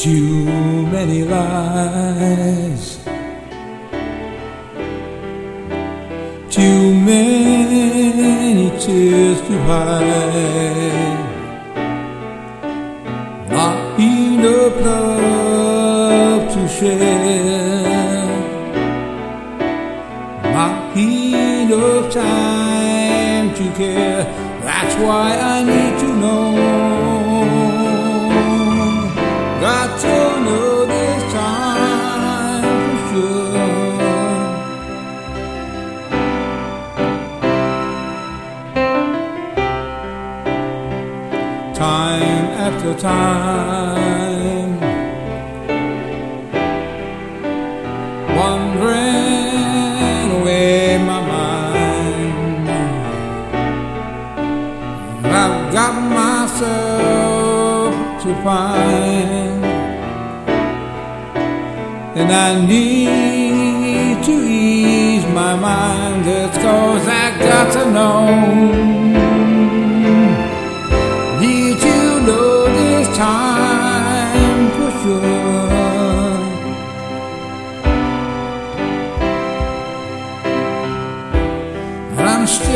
too many lies, too many tears to hide, not enough love to share, not enough time to care. That's why I need to know. After time, wandering away my mind. I've got myself to find, and I need to ease my mind. It's cause I got to know.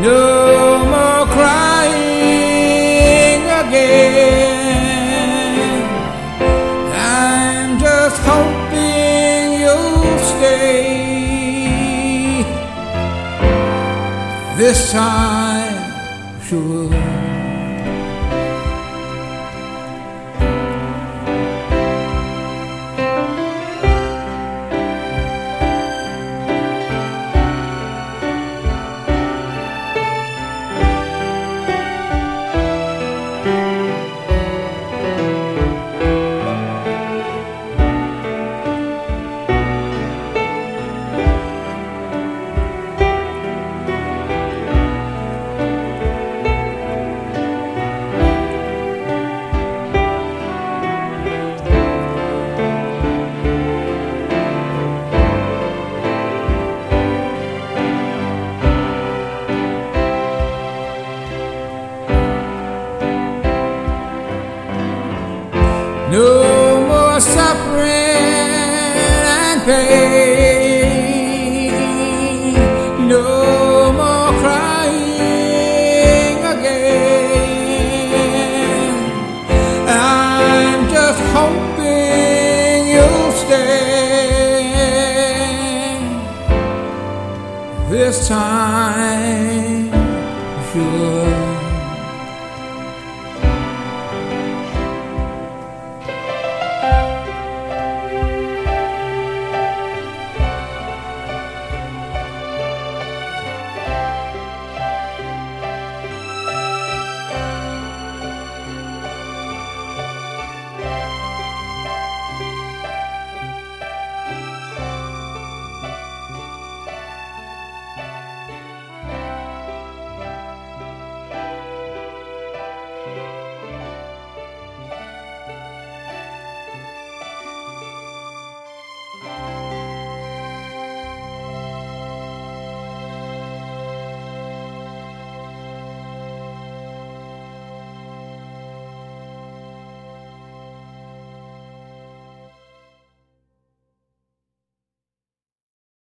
No more crying again. I'm just hoping you'll stay this time, sure. No more suffering and pain. No more crying again. I'm just hoping you'll stay this time.